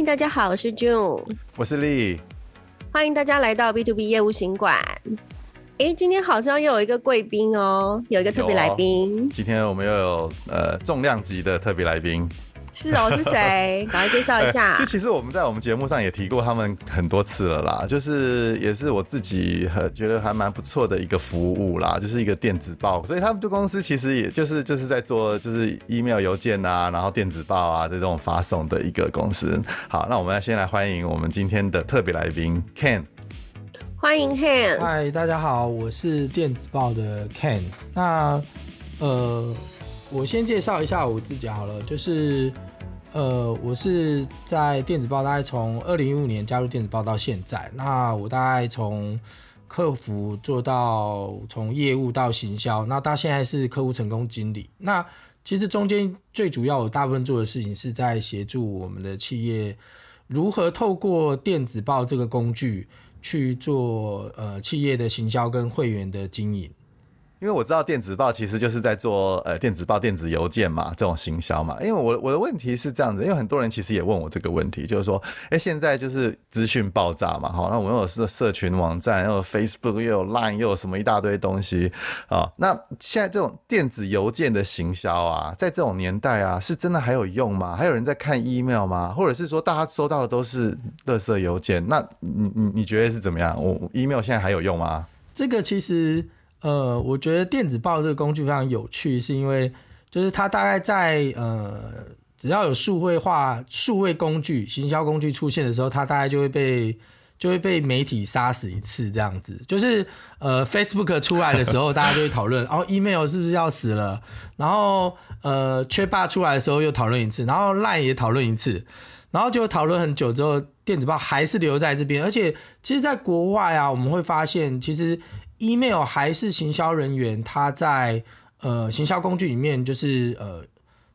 嗨，大家好，我是 June，我是 Lee，欢迎大家来到 B to B 业务行馆。哎，今天好像又有一个贵宾哦，有一个特别来宾。今天我们又有呃重量级的特别来宾。是哦，是谁？赶快介绍一下。就其实我们在我们节目上也提过他们很多次了啦，就是也是我自己很觉得还蛮不错的一个服务啦，就是一个电子报。所以他们这公司其实也就是就是在做就是 email 邮件啊，然后电子报啊这种发送的一个公司。好，那我们要先来欢迎我们今天的特别来宾 Ken。欢迎 Ken。嗨，大家好，我是电子报的 Ken。那呃。我先介绍一下我自己好了，就是，呃，我是在电子报，大概从二零一五年加入电子报到现在，那我大概从客服做到从业务到行销，那到现在是客户成功经理。那其实中间最主要我大部分做的事情是在协助我们的企业如何透过电子报这个工具去做呃企业的行销跟会员的经营。因为我知道电子报其实就是在做呃电子报、电子邮件嘛，这种行销嘛。因为我我的问题是这样子，因为很多人其实也问我这个问题，就是说，哎，现在就是资讯爆炸嘛，哈，那我们有社社群网站，又有 Facebook，又有 Line，又有什么一大堆东西啊。那现在这种电子邮件的行销啊，在这种年代啊，是真的还有用吗？还有人在看 email 吗？或者是说大家收到的都是垃圾邮件？那你你你觉得是怎么样？我 email 现在还有用吗？这个其实。呃，我觉得电子报这个工具非常有趣，是因为就是它大概在呃，只要有数位化、数位工具、行销工具出现的时候，它大概就会被就会被媒体杀死一次这样子。就是呃，Facebook 出来的时候，大家就会讨论，哦，email 是不是要死了？然后呃 c h a t b 出来的时候又讨论一次，然后 Line 也讨论一次，然后就讨论很久之后，电子报还是留在这边。而且，其实，在国外啊，我们会发现，其实。Email 还是行销人员他在呃行销工具里面就是呃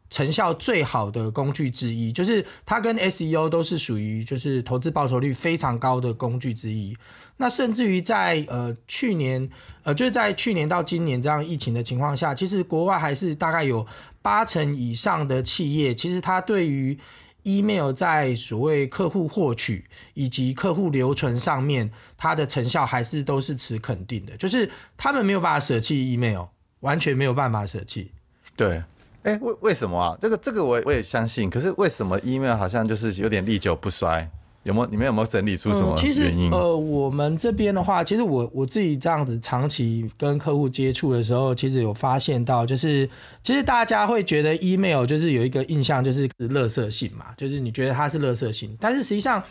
成效最好的工具之一，就是它跟 SEO 都是属于就是投资报酬率非常高的工具之一。那甚至于在呃去年呃就是在去年到今年这样疫情的情况下，其实国外还是大概有八成以上的企业，其实它对于 email 在所谓客户获取以及客户留存上面，它的成效还是都是持肯定的，就是他们没有办法舍弃 email，完全没有办法舍弃。对，哎、欸，为为什么啊？这个这个我我也相信，可是为什么 email 好像就是有点历久不衰？有没有？你们有没有整理出什么原因？嗯、其实呃，我们这边的话，其实我我自己这样子长期跟客户接触的时候，其实有发现到，就是其实大家会觉得 email 就是有一个印象，就是垃圾信嘛，就是你觉得它是垃圾信，但是实际上，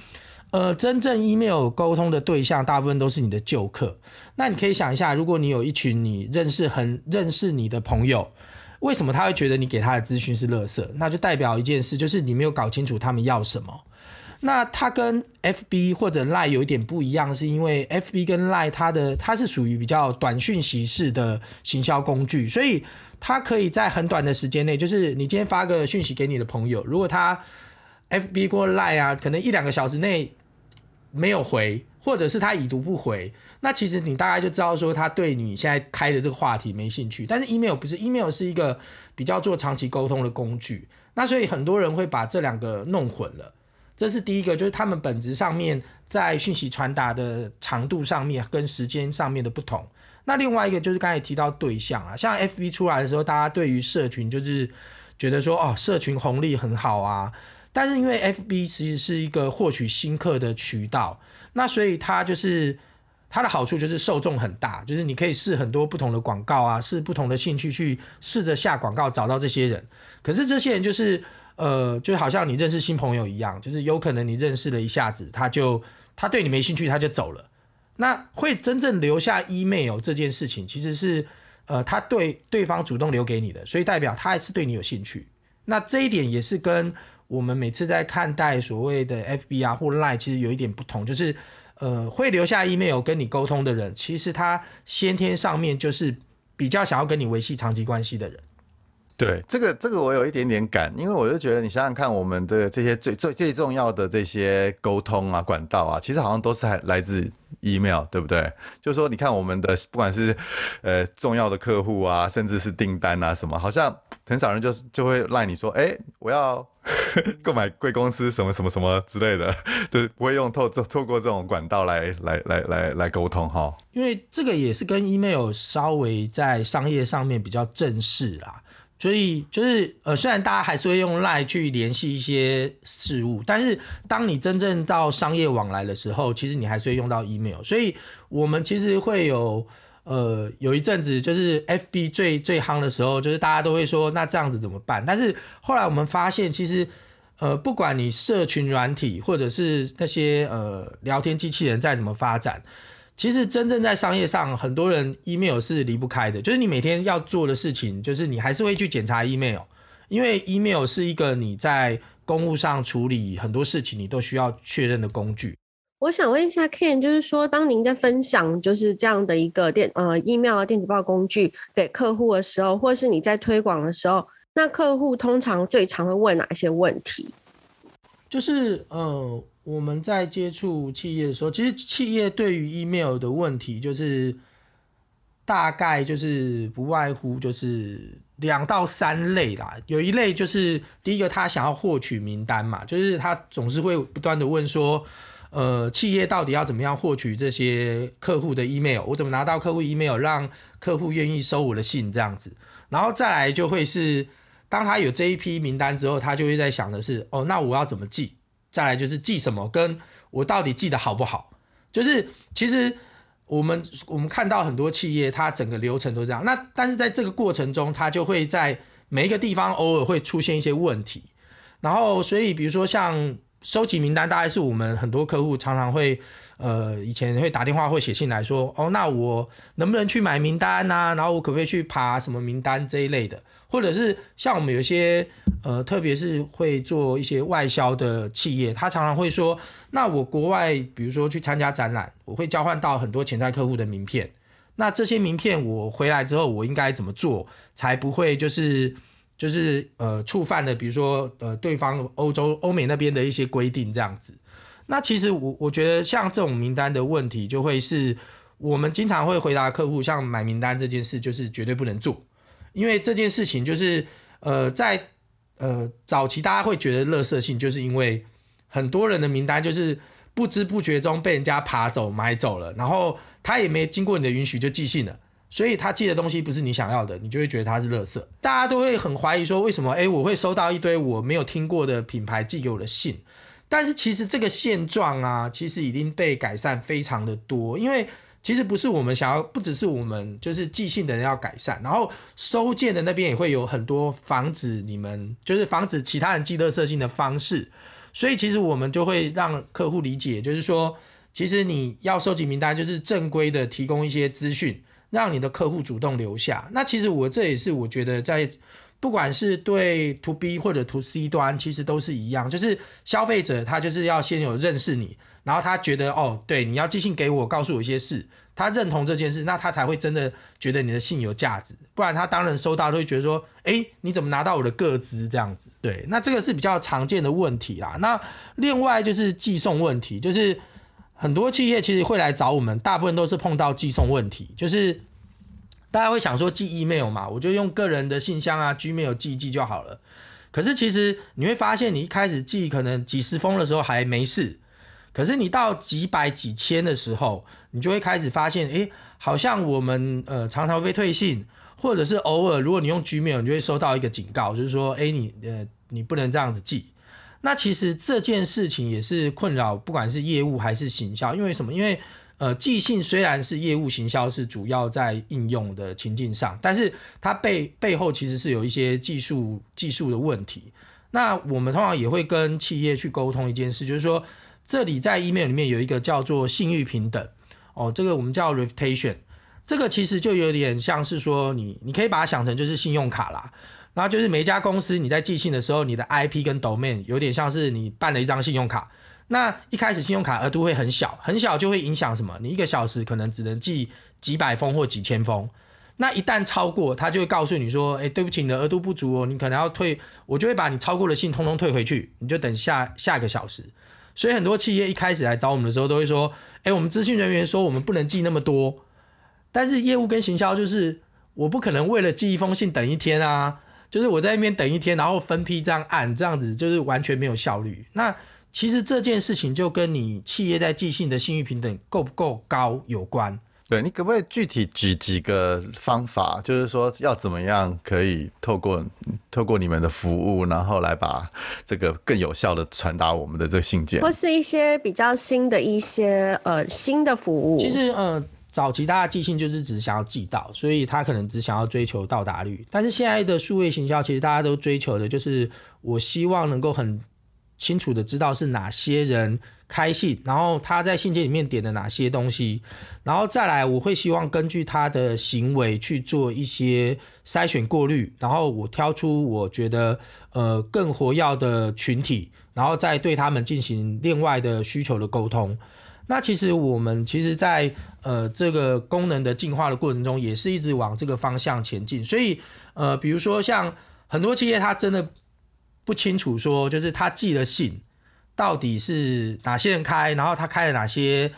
呃，真正 email 沟通的对象大部分都是你的旧客。那你可以想一下，如果你有一群你认识很认识你的朋友，为什么他会觉得你给他的资讯是垃圾？那就代表一件事，就是你没有搞清楚他们要什么。那它跟 FB 或者 Line 有一点不一样，是因为 FB 跟 Line 它的它是属于比较短讯息式的行销工具，所以它可以在很短的时间内，就是你今天发个讯息给你的朋友，如果他 FB 或 Line 啊，可能一两个小时内没有回，或者是他已读不回，那其实你大概就知道说他对你现在开的这个话题没兴趣。但是 email 不是，email 是一个比较做长期沟通的工具，那所以很多人会把这两个弄混了。这是第一个，就是他们本质上面在讯息传达的长度上面跟时间上面的不同。那另外一个就是刚才提到对象啊，像 FB 出来的时候，大家对于社群就是觉得说哦，社群红利很好啊。但是因为 FB 其实是一个获取新客的渠道，那所以它就是它的好处就是受众很大，就是你可以试很多不同的广告啊，试不同的兴趣去试着下广告找到这些人。可是这些人就是。呃，就好像你认识新朋友一样，就是有可能你认识了一下子，他就他对你没兴趣，他就走了。那会真正留下 email 这件事情，其实是呃，他对对方主动留给你的，所以代表他还是对你有兴趣。那这一点也是跟我们每次在看待所谓的 FB 啊或 Line 其实有一点不同，就是呃，会留下 email 跟你沟通的人，其实他先天上面就是比较想要跟你维系长期关系的人。对，这个这个我有一点点感，因为我就觉得你想想看，我们的这些最最最重要的这些沟通啊管道啊，其实好像都是还来自 email，对不对？就是说，你看我们的不管是呃重要的客户啊，甚至是订单啊什么，好像很少人就是就会赖你说，哎，我要 购买贵公司什么什么什么之类的，就是，不会用透透过这种管道来来来来来沟通哈。因为这个也是跟 email 稍微在商业上面比较正式啦。所以就是呃，虽然大家还是会用赖去联系一些事物，但是当你真正到商业往来的时候，其实你还是会用到 email。所以我们其实会有呃有一阵子就是 FB 最最夯的时候，就是大家都会说那这样子怎么办？但是后来我们发现，其实呃不管你社群软体或者是那些呃聊天机器人再怎么发展。其实真正在商业上，很多人 email 是离不开的，就是你每天要做的事情，就是你还是会去检查 email，因为 email 是一个你在公务上处理很多事情你都需要确认的工具。我想问一下 Ken，就是说，当您在分享就是这样的一个电呃 email 啊电子报工具给客户的时候，或是你在推广的时候，那客户通常最常会问哪一些问题？就是呃。我们在接触企业的时候，其实企业对于 email 的问题，就是大概就是不外乎就是两到三类啦。有一类就是第一个，他想要获取名单嘛，就是他总是会不断的问说，呃，企业到底要怎么样获取这些客户的 email？我怎么拿到客户 email，让客户愿意收我的信这样子？然后再来就会是，当他有这一批名单之后，他就会在想的是，哦，那我要怎么寄？再来就是记什么，跟我到底记得好不好？就是其实我们我们看到很多企业，它整个流程都这样。那但是在这个过程中，它就会在每一个地方偶尔会出现一些问题。然后所以比如说像收集名单，大概是我们很多客户常常会呃以前会打电话或写信来说，哦，那我能不能去买名单啊？然后我可不可以去爬什么名单这一类的？或者是像我们有些呃，特别是会做一些外销的企业，他常常会说，那我国外比如说去参加展览，我会交换到很多潜在客户的名片，那这些名片我回来之后，我应该怎么做才不会就是就是呃触犯了，比如说呃对方欧洲欧美那边的一些规定这样子。那其实我我觉得像这种名单的问题，就会是我们经常会回答客户，像买名单这件事，就是绝对不能做。因为这件事情就是，呃，在呃早期大家会觉得垃圾信，就是因为很多人的名单就是不知不觉中被人家爬走买走了，然后他也没经过你的允许就寄信了，所以他寄的东西不是你想要的，你就会觉得他是垃圾。大家都会很怀疑说，为什么？哎，我会收到一堆我没有听过的品牌寄给我的信，但是其实这个现状啊，其实已经被改善非常的多，因为。其实不是我们想要，不只是我们，就是寄信的人要改善，然后收件的那边也会有很多防止你们，就是防止其他人寄垃圾信的方式。所以其实我们就会让客户理解，就是说，其实你要收集名单，就是正规的提供一些资讯，让你的客户主动留下。那其实我这也是我觉得在不管是对 To B 或者 To C 端，其实都是一样，就是消费者他就是要先有认识你。然后他觉得哦，对，你要寄信给我，告诉我一些事，他认同这件事，那他才会真的觉得你的信有价值，不然他当然收到都会觉得说，诶，你怎么拿到我的个资这样子？对，那这个是比较常见的问题啦。那另外就是寄送问题，就是很多企业其实会来找我们，大部分都是碰到寄送问题，就是大家会想说寄 email 嘛，我就用个人的信箱啊，Gmail 寄一寄就好了。可是其实你会发现，你一开始寄可能几十封的时候还没事。可是你到几百几千的时候，你就会开始发现，诶，好像我们呃常常被退信，或者是偶尔如果你用 Gmail，你就会收到一个警告，就是说，诶，你呃你不能这样子寄。那其实这件事情也是困扰，不管是业务还是行销，因为什么？因为呃寄信虽然是业务行销是主要在应用的情境上，但是它背背后其实是有一些技术技术的问题。那我们通常也会跟企业去沟通一件事，就是说。这里在 email 里面有一个叫做信誉平等。哦，这个我们叫 reputation，这个其实就有点像是说你你可以把它想成就是信用卡啦，然后就是每一家公司你在寄信的时候，你的 IP 跟 domain 有点像是你办了一张信用卡，那一开始信用卡额度会很小，很小就会影响什么？你一个小时可能只能寄几百封或几千封，那一旦超过，他就会告诉你说：“哎、对不起，你的额度不足哦，你可能要退，我就会把你超过的信通通退回去，你就等下下一个小时。”所以很多企业一开始来找我们的时候，都会说：“哎、我们资讯人员说我们不能寄那么多。”但是业务跟行销就是，我不可能为了寄一封信等一天啊，就是我在那边等一天，然后分批这样按，这样子就是完全没有效率。那其实这件事情就跟你企业在寄信的信誉平等够不够高有关。对，你可不可以具体举几个方法？就是说要怎么样可以透过透过你们的服务，然后来把这个更有效的传达我们的这个信件，或是一些比较新的一些呃新的服务。其实呃早期大家寄信就是只想要寄到，所以他可能只想要追求到达率。但是现在的数位行销，其实大家都追求的就是我希望能够很清楚的知道是哪些人。开信，然后他在信件里面点的哪些东西，然后再来，我会希望根据他的行为去做一些筛选过滤，然后我挑出我觉得呃更活跃的群体，然后再对他们进行另外的需求的沟通。那其实我们其实在呃这个功能的进化的过程中，也是一直往这个方向前进。所以呃，比如说像很多企业，他真的不清楚说，就是他寄了信。到底是哪些人开，然后他开了哪些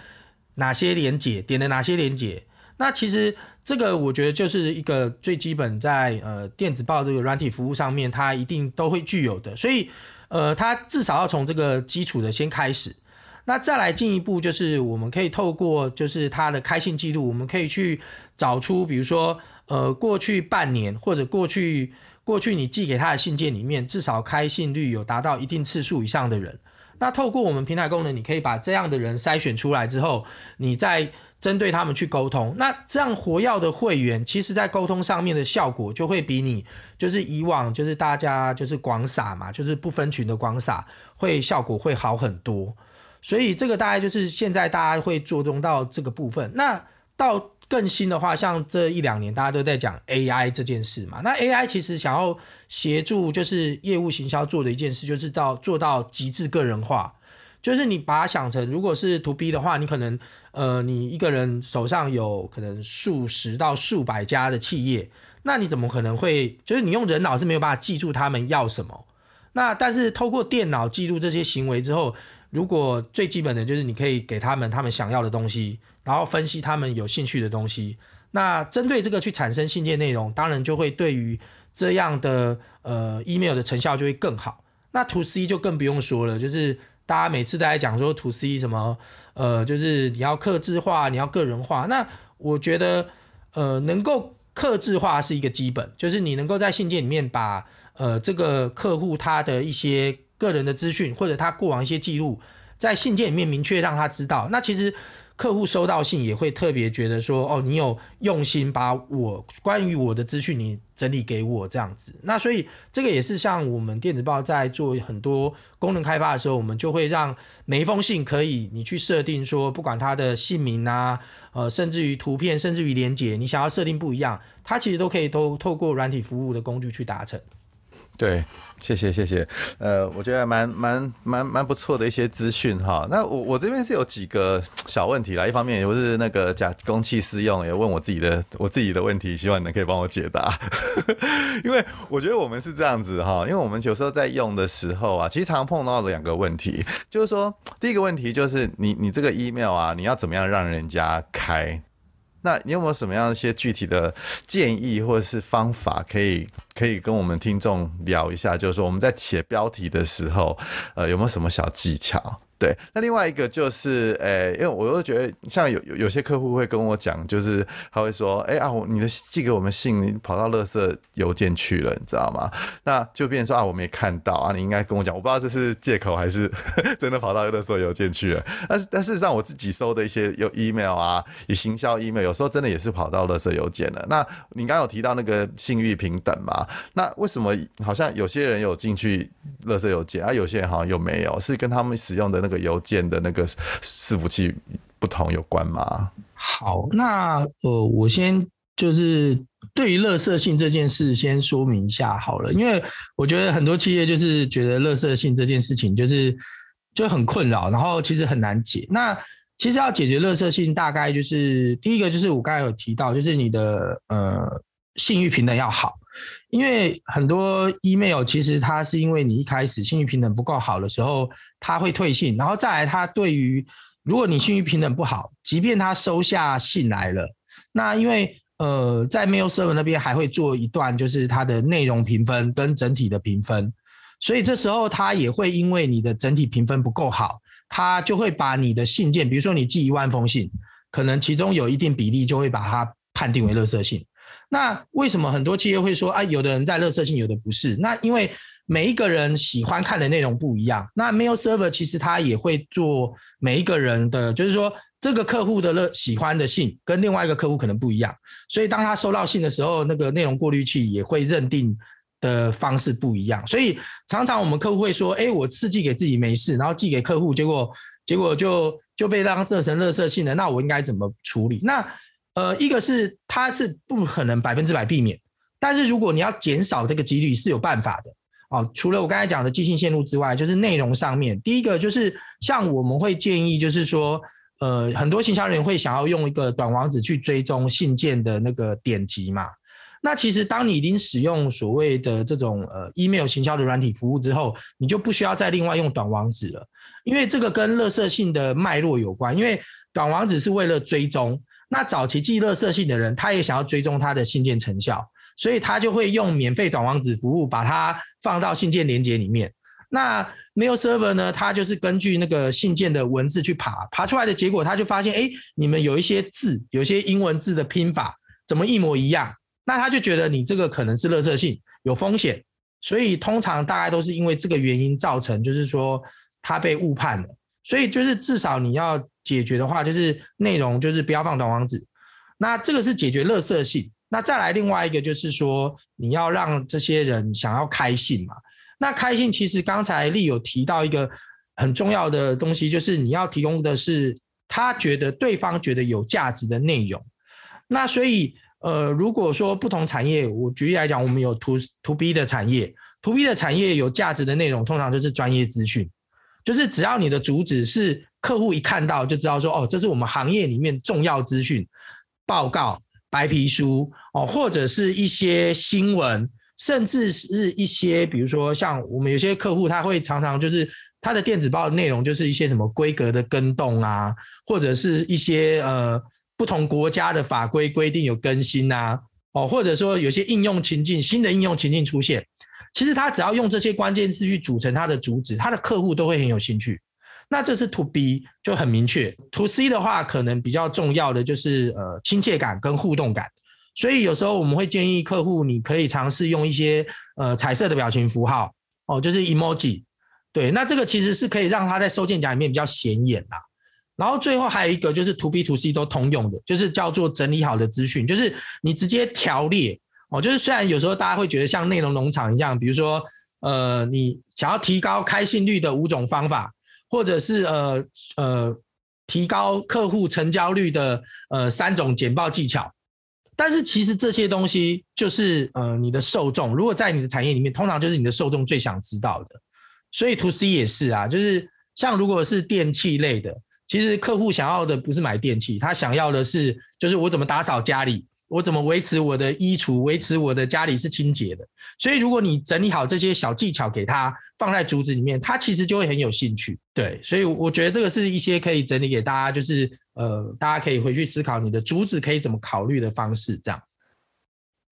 哪些连结，点了哪些连结？那其实这个我觉得就是一个最基本在呃电子报这个软体服务上面，它一定都会具有的。所以呃，它至少要从这个基础的先开始。那再来进一步就是我们可以透过就是它的开信记录，我们可以去找出比如说呃过去半年或者过去过去你寄给他的信件里面，至少开信率有达到一定次数以上的人。那透过我们平台功能，你可以把这样的人筛选出来之后，你再针对他们去沟通。那这样活跃的会员，其实在沟通上面的效果就会比你就是以往就是大家就是广撒嘛，就是不分群的广撒，会效果会好很多。所以这个大概就是现在大家会着重到这个部分。那到更新的话，像这一两年大家都在讲 AI 这件事嘛，那 AI 其实想要协助就是业务行销做的一件事，就是到做到极致个人化，就是你把它想成，如果是 To B 的话，你可能呃你一个人手上有可能数十到数百家的企业，那你怎么可能会就是你用人脑是没有办法记住他们要什么？那但是透过电脑记录这些行为之后，如果最基本的就是你可以给他们他们想要的东西。然后分析他们有兴趣的东西，那针对这个去产生信件内容，当然就会对于这样的呃 email 的成效就会更好。那 to C 就更不用说了，就是大家每次都在讲说 to C 什么呃，就是你要客制化，你要个人化。那我觉得呃，能够客制化是一个基本，就是你能够在信件里面把呃这个客户他的一些个人的资讯或者他过往一些记录，在信件里面明确让他知道。那其实。客户收到信也会特别觉得说，哦，你有用心把我关于我的资讯你整理给我这样子。那所以这个也是像我们电子报在做很多功能开发的时候，我们就会让每一封信可以你去设定说，不管它的姓名啊，呃，甚至于图片，甚至于连接，你想要设定不一样，它其实都可以都透过软体服务的工具去达成。对，谢谢谢谢，呃，我觉得蛮蛮蛮蛮不错的一些资讯哈。那我我这边是有几个小问题啦，一方面也是那个假公器私用，也问我自己的我自己的问题，希望你们可以帮我解答。因为我觉得我们是这样子哈，因为我们有时候在用的时候啊，其实常碰到两个问题，就是说第一个问题就是你你这个 email 啊，你要怎么样让人家开？那你有没有什么样一些具体的建议或者是方法，可以可以跟我们听众聊一下？就是说我们在写标题的时候，呃，有没有什么小技巧？对，那另外一个就是，诶、因为我又觉得，像有有有些客户会跟我讲，就是他会说，哎、欸、啊，你的寄给我们信，跑到垃圾邮件去了，你知道吗？那就变成说啊，我没看到啊，你应该跟我讲，我不知道这是借口还是 真的跑到垃圾邮件去了。但是但事实上，我自己收的一些有 email 啊，以行销 email，有时候真的也是跑到垃圾邮件了。那你刚刚有提到那个信誉平等嘛？那为什么好像有些人有进去垃圾邮件，啊，有些人好像又没有？是跟他们使用的那个邮件的那个伺服器不同有关吗？好，那呃，我先就是对于垃圾性这件事先说明一下好了，因为我觉得很多企业就是觉得垃圾性这件事情就是就很困扰，然后其实很难解。那其实要解决垃圾性，大概就是第一个就是我刚才有提到，就是你的呃信誉平等要好，因为很多 email 其实它是因为你一开始信誉平等不够好的时候，它会退信，然后再来它对于如果你信誉平等不好，即便他收下信来了，那因为呃在 mail server 那边还会做一段就是它的内容评分跟整体的评分，所以这时候它也会因为你的整体评分不够好。它就会把你的信件，比如说你寄一万封信，可能其中有一定比例就会把它判定为垃圾信。那为什么很多企业会说啊，有的人在垃圾信，有的不是？那因为每一个人喜欢看的内容不一样。那 Mail Server 其实他也会做每一个人的，就是说这个客户的乐喜欢的信跟另外一个客户可能不一样，所以当他收到信的时候，那个内容过滤器也会认定。的方式不一样，所以常常我们客户会说：“哎，我是寄给自己没事，然后寄给客户，结果结果就就被让热成垃圾信了。那我应该怎么处理？”那呃，一个是它是不可能百分之百避免，但是如果你要减少这个几率是有办法的哦。除了我刚才讲的寄信线路之外，就是内容上面，第一个就是像我们会建议，就是说呃，很多行销人员会想要用一个短网址去追踪信件的那个点击嘛。那其实，当你已经使用所谓的这种呃 email 行销的软体服务之后，你就不需要再另外用短网址了，因为这个跟垃圾信的脉络有关。因为短网址是为了追踪，那早期寄垃圾信的人，他也想要追踪他的信件成效，所以他就会用免费短网址服务把它放到信件连接里面。那 mail server 呢，它就是根据那个信件的文字去爬，爬出来的结果，他就发现，哎，你们有一些字，有些英文字的拼法怎么一模一样？那他就觉得你这个可能是垃圾信，有风险，所以通常大概都是因为这个原因造成，就是说他被误判了。所以就是至少你要解决的话，就是内容就是不要放短网址。那这个是解决垃圾性。那再来另外一个就是说，你要让这些人想要开信嘛。那开信其实刚才丽有提到一个很重要的东西，就是你要提供的是他觉得对方觉得有价值的内容。那所以。呃，如果说不同产业，我举例来讲，我们有 to to B 的产业，to B 的产业有价值的内容，通常就是专业资讯，就是只要你的主旨是客户一看到就知道说，哦，这是我们行业里面重要资讯报告、白皮书哦，或者是一些新闻，甚至是一些，比如说像我们有些客户，他会常常就是他的电子报的内容就是一些什么规格的更动啊，或者是一些呃。不同国家的法规规定有更新啊，哦，或者说有些应用情境，新的应用情境出现，其实他只要用这些关键字去组成他的主旨，他的客户都会很有兴趣。那这是 To B 就很明确，To C 的话可能比较重要的就是呃亲切感跟互动感，所以有时候我们会建议客户，你可以尝试用一些呃彩色的表情符号哦，就是 emoji，对，那这个其实是可以让他在收件夹里面比较显眼啦。然后最后还有一个就是 To B To C 都通用的，就是叫做整理好的资讯，就是你直接条列哦。就是虽然有时候大家会觉得像内容农场一样，比如说呃，你想要提高开信率的五种方法，或者是呃呃提高客户成交率的呃三种简报技巧，但是其实这些东西就是呃你的受众，如果在你的产业里面，通常就是你的受众最想知道的。所以 To C 也是啊，就是像如果是电器类的。其实客户想要的不是买电器，他想要的是，就是我怎么打扫家里，我怎么维持我的衣橱，维持我的家里是清洁的。所以如果你整理好这些小技巧给他放在竹子里面，他其实就会很有兴趣。对，所以我觉得这个是一些可以整理给大家，就是呃，大家可以回去思考你的竹子可以怎么考虑的方式，这样子。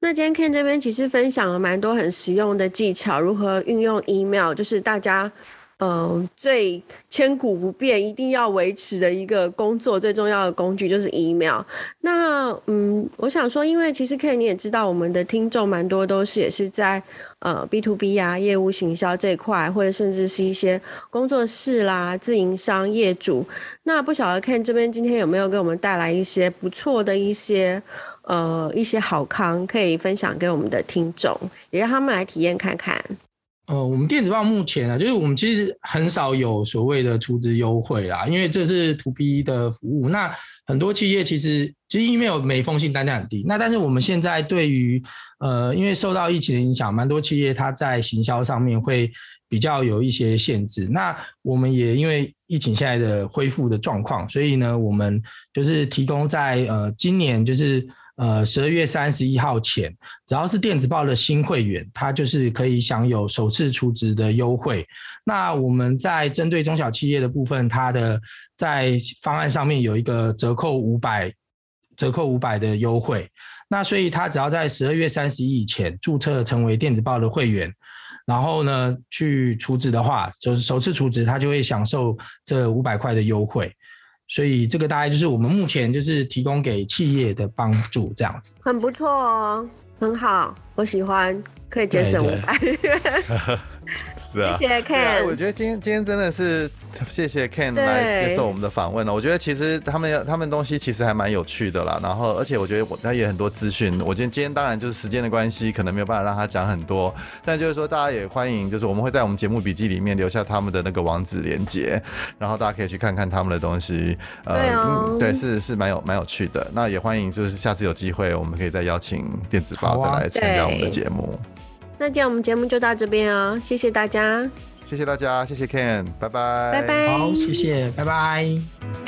那今天 Ken 这边其实分享了蛮多很实用的技巧，如何运用 email，就是大家。嗯，最千古不变、一定要维持的一个工作最重要的工具就是 email。那嗯，我想说，因为其实 Ken 你也知道，我们的听众蛮多都是也是在呃 B to B 啊业务行销这一块，或者甚至是一些工作室啦、自营商业主。那不晓得 Ken 这边今天有没有给我们带来一些不错的一些呃一些好康，可以分享给我们的听众，也让他们来体验看看。呃，我们电子报目前呢，就是我们其实很少有所谓的储值优惠啦，因为这是 To B 的服务。那很多企业其实其实 email 每封信单价很低。那但是我们现在对于呃，因为受到疫情的影响，蛮多企业它在行销上面会比较有一些限制。那我们也因为疫情现在的恢复的状况，所以呢，我们就是提供在呃今年就是。呃，十二月三十一号前，只要是电子报的新会员，他就是可以享有首次储值的优惠。那我们在针对中小企业的部分，它的在方案上面有一个折扣五百，折扣五百的优惠。那所以他只要在十二月三十一以前注册成为电子报的会员，然后呢去储值的话，就是首次储值，他就会享受这五百块的优惠。所以这个大概就是我们目前就是提供给企业的帮助，这样子。很不错哦，很好，我喜欢，可以节省五百元。是啊，谢谢 Ken。我觉得今天今天真的是谢谢 Ken 来接受我们的访问了。我觉得其实他们他们东西其实还蛮有趣的啦。然后而且我觉得我他也很多资讯。我今天今天当然就是时间的关系，可能没有办法让他讲很多。但就是说大家也欢迎，就是我们会在我们节目笔记里面留下他们的那个网址连接，然后大家可以去看看他们的东西。呃，对，哦嗯、对是是蛮有蛮有趣的。那也欢迎就是下次有机会，我们可以再邀请电子报再来参加我们的节目。那今天我们节目就到这边哦，谢谢大家，谢谢大家，谢谢 Ken，拜拜，拜拜，好，谢谢，拜拜。